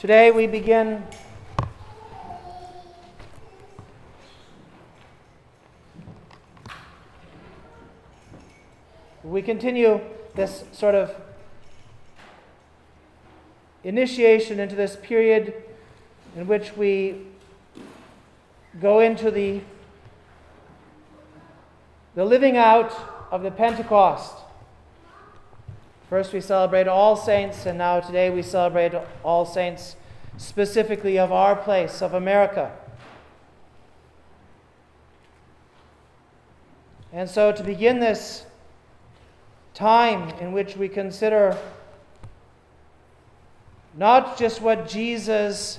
Today we begin we continue this sort of initiation into this period in which we go into the the living out of the Pentecost. First, we celebrate All Saints, and now today we celebrate All Saints specifically of our place, of America. And so, to begin this time in which we consider not just what Jesus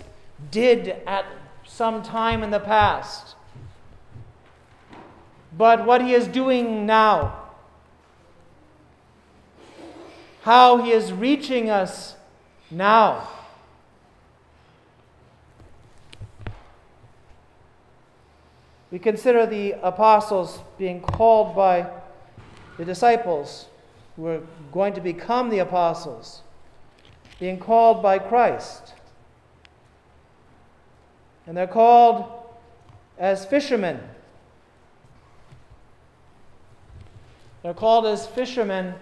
did at some time in the past, but what he is doing now. How he is reaching us now. We consider the apostles being called by the disciples who are going to become the apostles, being called by Christ. And they're called as fishermen. They're called as fishermen.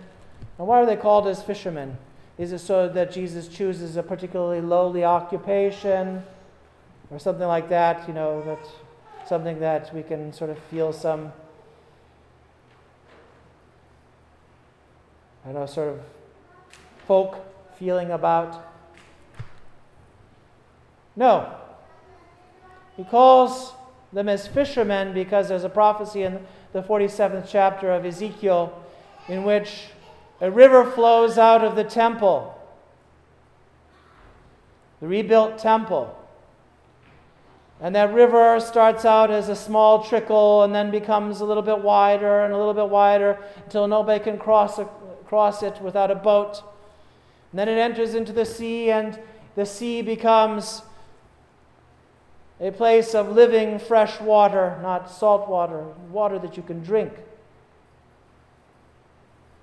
And why are they called as fishermen? Is it so that Jesus chooses a particularly lowly occupation or something like that? You know, that something that we can sort of feel some, I don't know, sort of folk feeling about? No. He calls them as fishermen because there's a prophecy in the 47th chapter of Ezekiel, in which a river flows out of the temple, the rebuilt temple. And that river starts out as a small trickle and then becomes a little bit wider and a little bit wider until nobody can cross, cross it without a boat. And then it enters into the sea, and the sea becomes a place of living fresh water, not salt water, water that you can drink.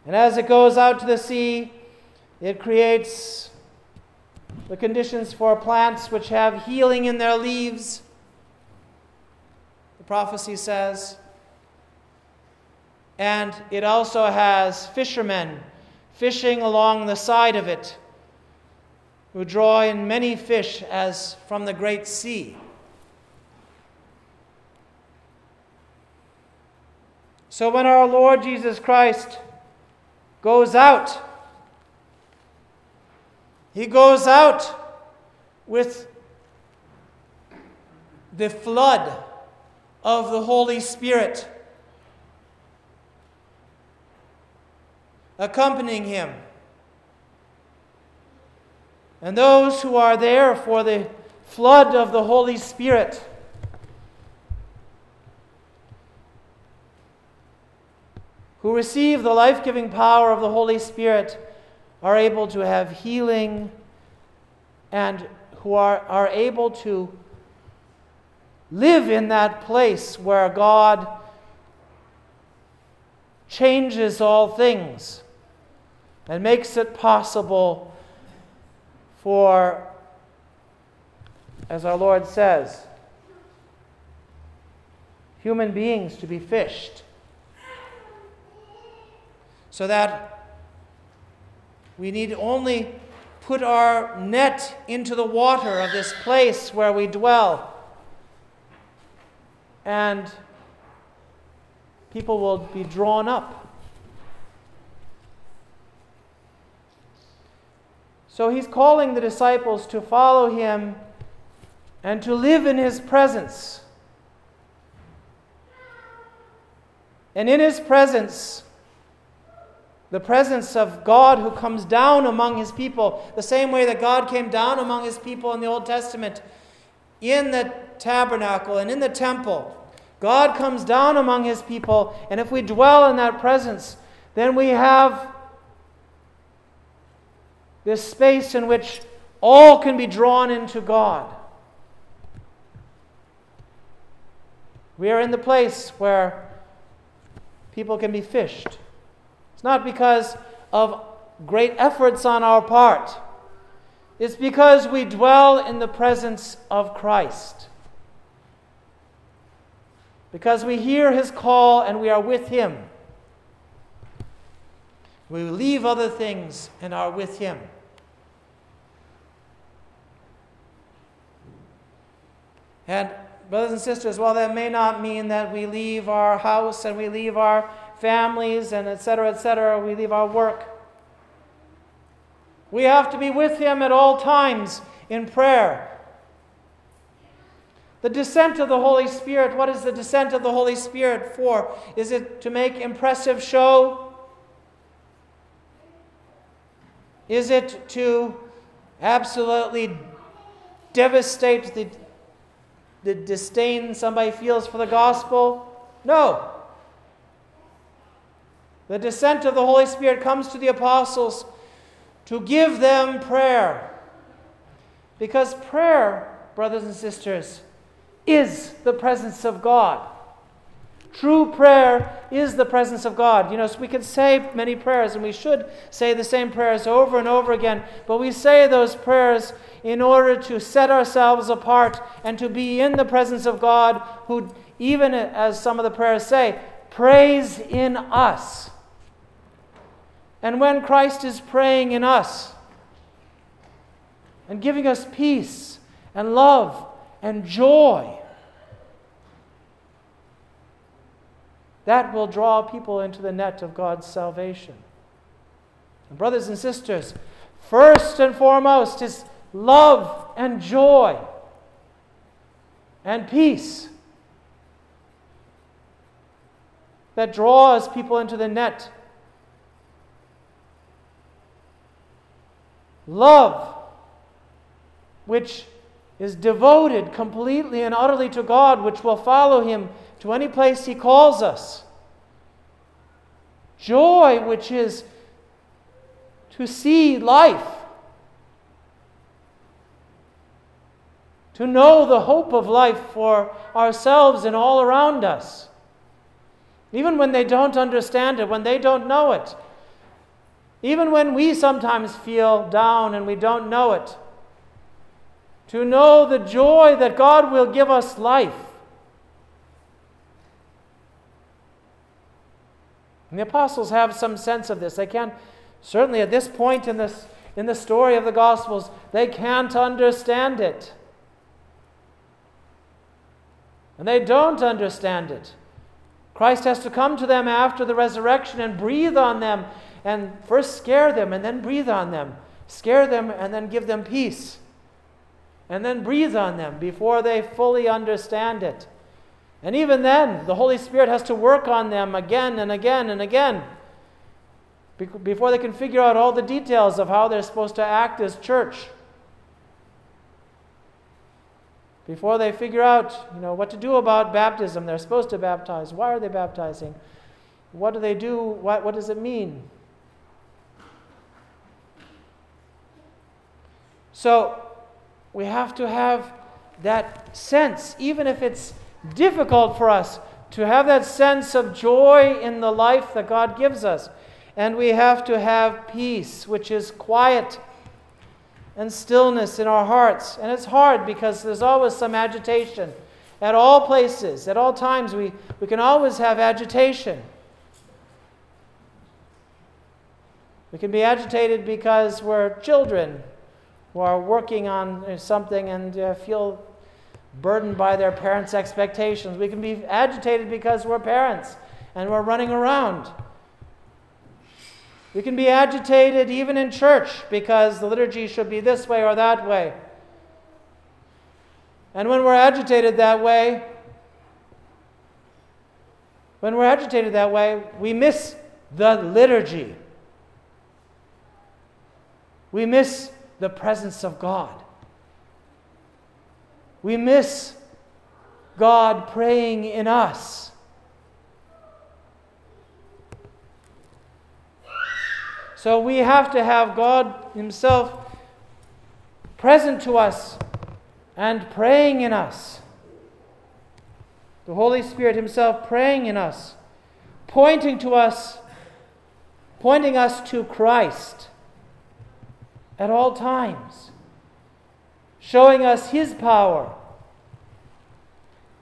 And as it goes out to the sea, it creates the conditions for plants which have healing in their leaves. The prophecy says. And it also has fishermen fishing along the side of it who draw in many fish as from the great sea. So when our Lord Jesus Christ goes out, he goes out with the flood of the Holy Spirit accompanying him. And those who are there for the flood of the Holy Spirit who receive the life giving power of the Holy Spirit are able to have healing and who are, are able to live in that place where God changes all things and makes it possible for, as our Lord says, human beings to be fished so that we need only put our net into the water of this place where we dwell, and people will be drawn up. So he's calling the disciples to follow him and to live in his presence. And in his presence, the presence of God who comes down among his people, the same way that God came down among his people in the Old Testament in the tabernacle and in the temple. God comes down among his people, and if we dwell in that presence, then we have this space in which all can be drawn into God. We are in the place where people can be fished. It's not because of great efforts on our part. It's because we dwell in the presence of Christ. Because we hear his call and we are with him. We leave other things and are with him. And, brothers and sisters, while that may not mean that we leave our house and we leave our families and etc., etc., we leave our work, we have to be with Him at all times in prayer. The descent of the Holy Spirit, what is the descent of the Holy Spirit for? Is it to make impressive show? Is it to absolutely devastate the the disdain somebody feels for the gospel? No. The descent of the Holy Spirit comes to the apostles to give them prayer. Because prayer, brothers and sisters, is the presence of God. True prayer is the presence of God. You know, so we can say many prayers, and we should say the same prayers over and over again, but we say those prayers in order to set ourselves apart and to be in the presence of God, who, even as some of the prayers say, prays in us. And when Christ is praying in us and giving us peace and love and joy, that will draw people into the net of God's salvation. And brothers and sisters, first and foremost is love and joy and peace that draws people into the net. Love, which is devoted completely and utterly to God, which will follow Him to any place He calls us. Joy, which is to see life to know the hope of life for ourselves and all around us. Even when they don't understand it, when they don't know it. Even when we sometimes feel down and we don't know it. To know the joy that God will give us life. And the apostles have some sense of this. They can't, certainly at this point in, this, in the story of the Gospels, they can't understand it. And they don't understand it. Christ has to come to them after the resurrection and breathe on them and first scare them and then breathe on them. Scare them and then give them peace. And then breathe on them before they fully understand it. And even then, the Holy Spirit has to work on them again and again and again before they can figure out all the details of how they're supposed to act as church. before they figure out, you know, what to do about baptism. They're supposed to baptize. Why are they baptizing? What do they do? What, what does it mean? So we have to have that sense, even if it's difficult for us to have that sense of joy in the life that God gives us. And we have to have peace, which is quiet and stillness in our hearts. And it's hard because there's always some agitation. At all places, at all times, we, we can always have agitation. We can be agitated because we're children who are working on something and uh, feel burdened by their parents' expectations. We can be agitated because we're parents and we're running around. We can be agitated even in church because the liturgy should be this way or that way. And when we're agitated that way, when we're agitated that way, we miss the liturgy. We miss the presence of God. We miss God praying in us. So we have to have God Himself present to us and praying in us. The Holy Spirit Himself praying in us, pointing to us, pointing us to Christ at all times. showing us His power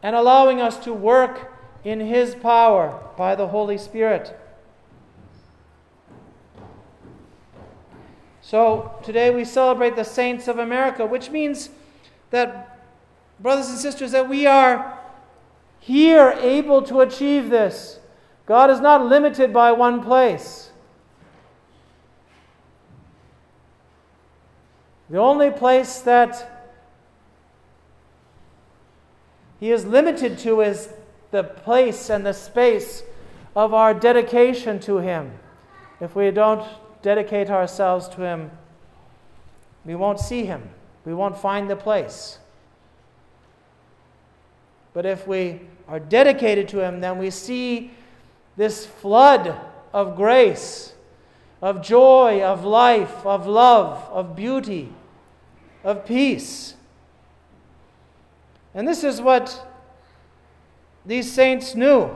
and allowing us to work in His power by the Holy Spirit. So today we celebrate the saints of America, which means that, brothers and sisters, that we are here able to achieve this. God is not limited by one place. The only place that He is limited to is the place and the space of our dedication to Him. If we don't dedicate ourselves to Him, we won't see Him, we won't find the place. But if we are dedicated to Him, then we see this flood of grace, of joy, of life, of love, of beauty, of peace. And this is what these saints knew,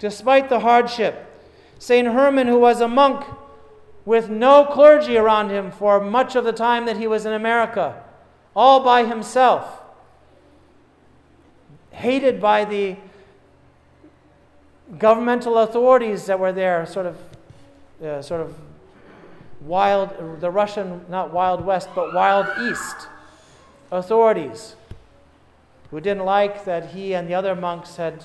despite the hardship. St. Herman, who was a monk with no clergy around him for much of the time that he was in America, all by himself, hated by the governmental authorities that were there, sort of, uh, sort of wild, the Russian, not Wild West, but Wild East authorities, who didn't like that he and the other monks had,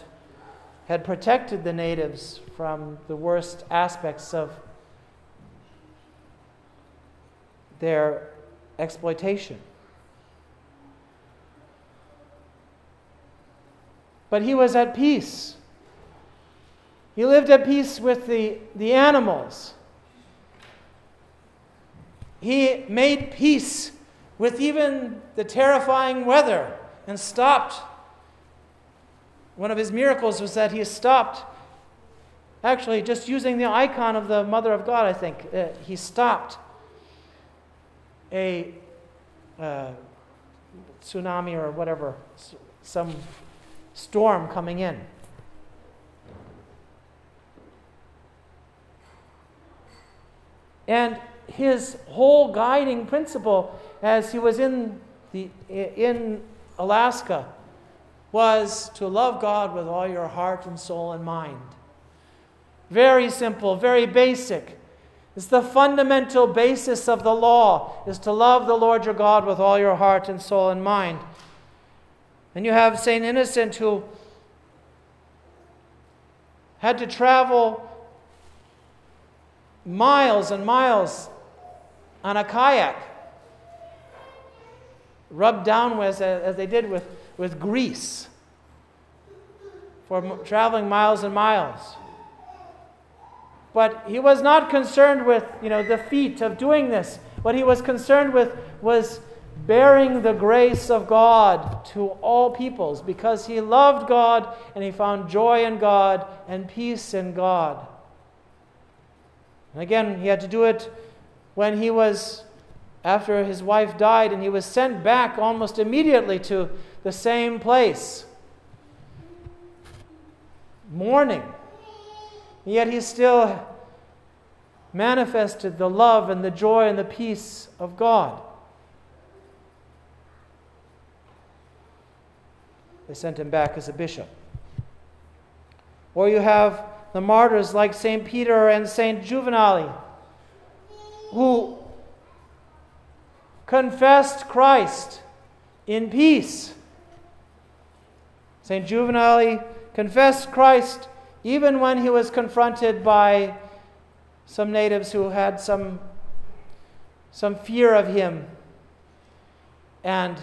had protected the natives from the worst aspects of their exploitation. But he was at peace he lived at peace with the, the animals. He made peace with even the terrifying weather and stopped. One of his miracles was that he stopped, actually, just using the icon of the Mother of God, I think, uh, he stopped a uh, tsunami or whatever, some storm coming in. And his whole guiding principle as he was in, the, in Alaska was to love God with all your heart and soul and mind. Very simple, very basic. It's the fundamental basis of the law is to love the Lord your God with all your heart and soul and mind. And you have St. Innocent who had to travel miles and miles on a kayak, rubbed down with, as they did with, with grease for traveling miles and miles. But he was not concerned with, you know, the feat of doing this. What he was concerned with was bearing the grace of God to all peoples because he loved God and he found joy in God and peace in God. And again, he had to do it when he was, after his wife died, and he was sent back almost immediately to the same place, mourning. Yet he still manifested the love and the joy and the peace of God. They sent him back as a bishop. Or you have the martyrs like St. Peter and St. Juvenali, who confessed Christ in peace. St. Juvenali confessed Christ even when he was confronted by some natives who had some, some fear of him and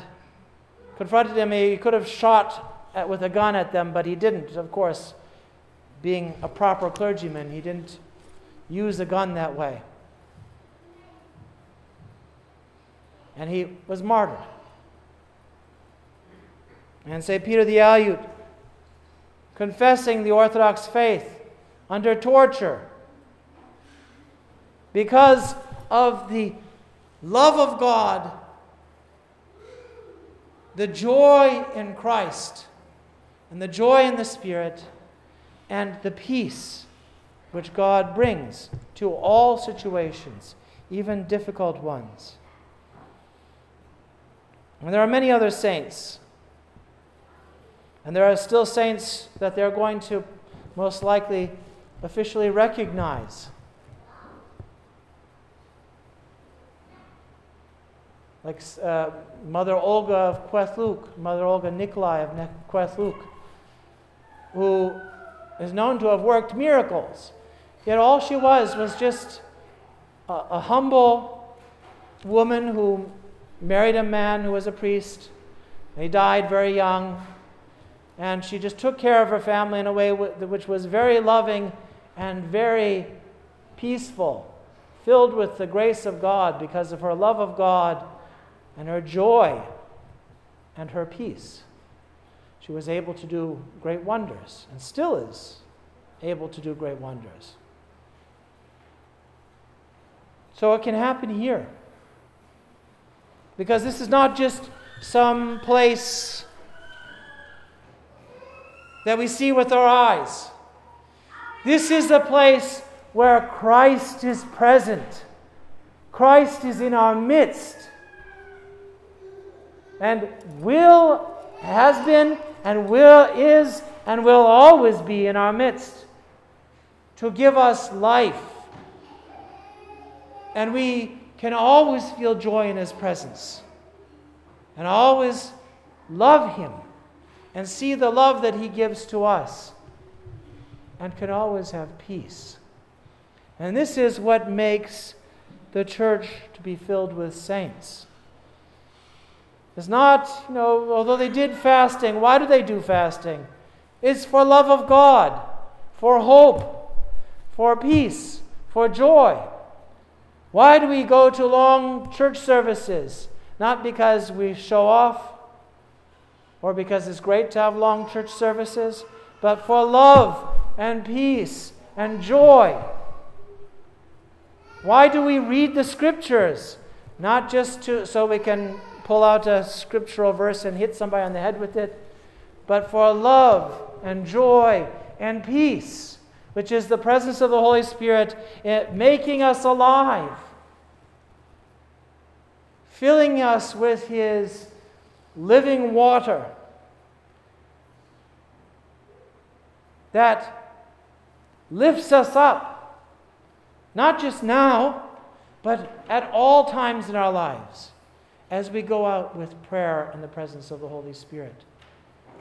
confronted him. He could have shot at, with a gun at them, but he didn't, of course being a proper clergyman, he didn't use a gun that way. And he was martyred. And St. Peter the Aleut, confessing the Orthodox faith under torture because of the love of God, the joy in Christ, and the joy in the Spirit and the peace which God brings to all situations, even difficult ones. And there are many other saints. And there are still saints that they're going to most likely officially recognize. Like uh, Mother Olga of Kwethluk, Mother Olga Nikolai of Kwethluk, who is known to have worked miracles. Yet all she was was just a, a humble woman who married a man who was a priest. He died very young. And she just took care of her family in a way which was very loving and very peaceful, filled with the grace of God because of her love of God and her joy and her peace. She was able to do great wonders and still is able to do great wonders. So it can happen here. Because this is not just some place that we see with our eyes. This is a place where Christ is present. Christ is in our midst. And will, has been, and will, is, and will always be in our midst to give us life. And we can always feel joy in His presence and always love Him and see the love that He gives to us and can always have peace. And this is what makes the church to be filled with saints. It's not, you know, although they did fasting, why do they do fasting? It's for love of God, for hope, for peace, for joy. Why do we go to long church services? Not because we show off or because it's great to have long church services, but for love and peace and joy. Why do we read the scriptures? Not just to, so we can pull out a scriptural verse and hit somebody on the head with it, but for love and joy and peace, which is the presence of the Holy Spirit eh, making us alive, filling us with His living water that lifts us up, not just now, but at all times in our lives as we go out with prayer in the presence of the Holy Spirit,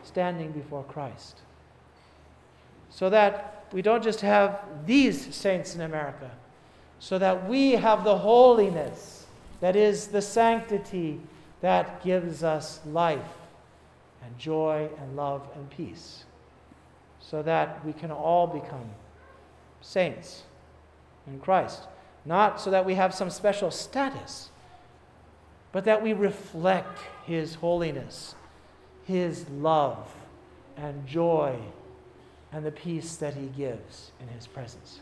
standing before Christ. So that we don't just have these saints in America, so that we have the holiness that is the sanctity that gives us life and joy and love and peace, so that we can all become saints in Christ. Not so that we have some special status but that we reflect His holiness, His love and joy, and the peace that He gives in His presence.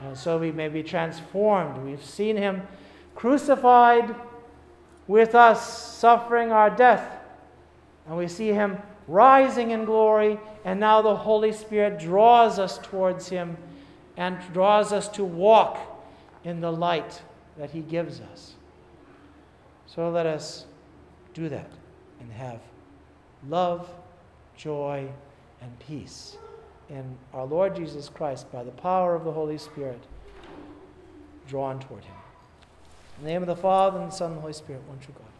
And so we may be transformed. We've seen Him crucified with us, suffering our death. And we see Him rising in glory, and now the Holy Spirit draws us towards Him and draws us to walk in the light that He gives us. So let us do that and have love, joy, and peace in our Lord Jesus Christ by the power of the Holy Spirit drawn toward Him. In the name of the Father, and the Son, and the Holy Spirit, one true God.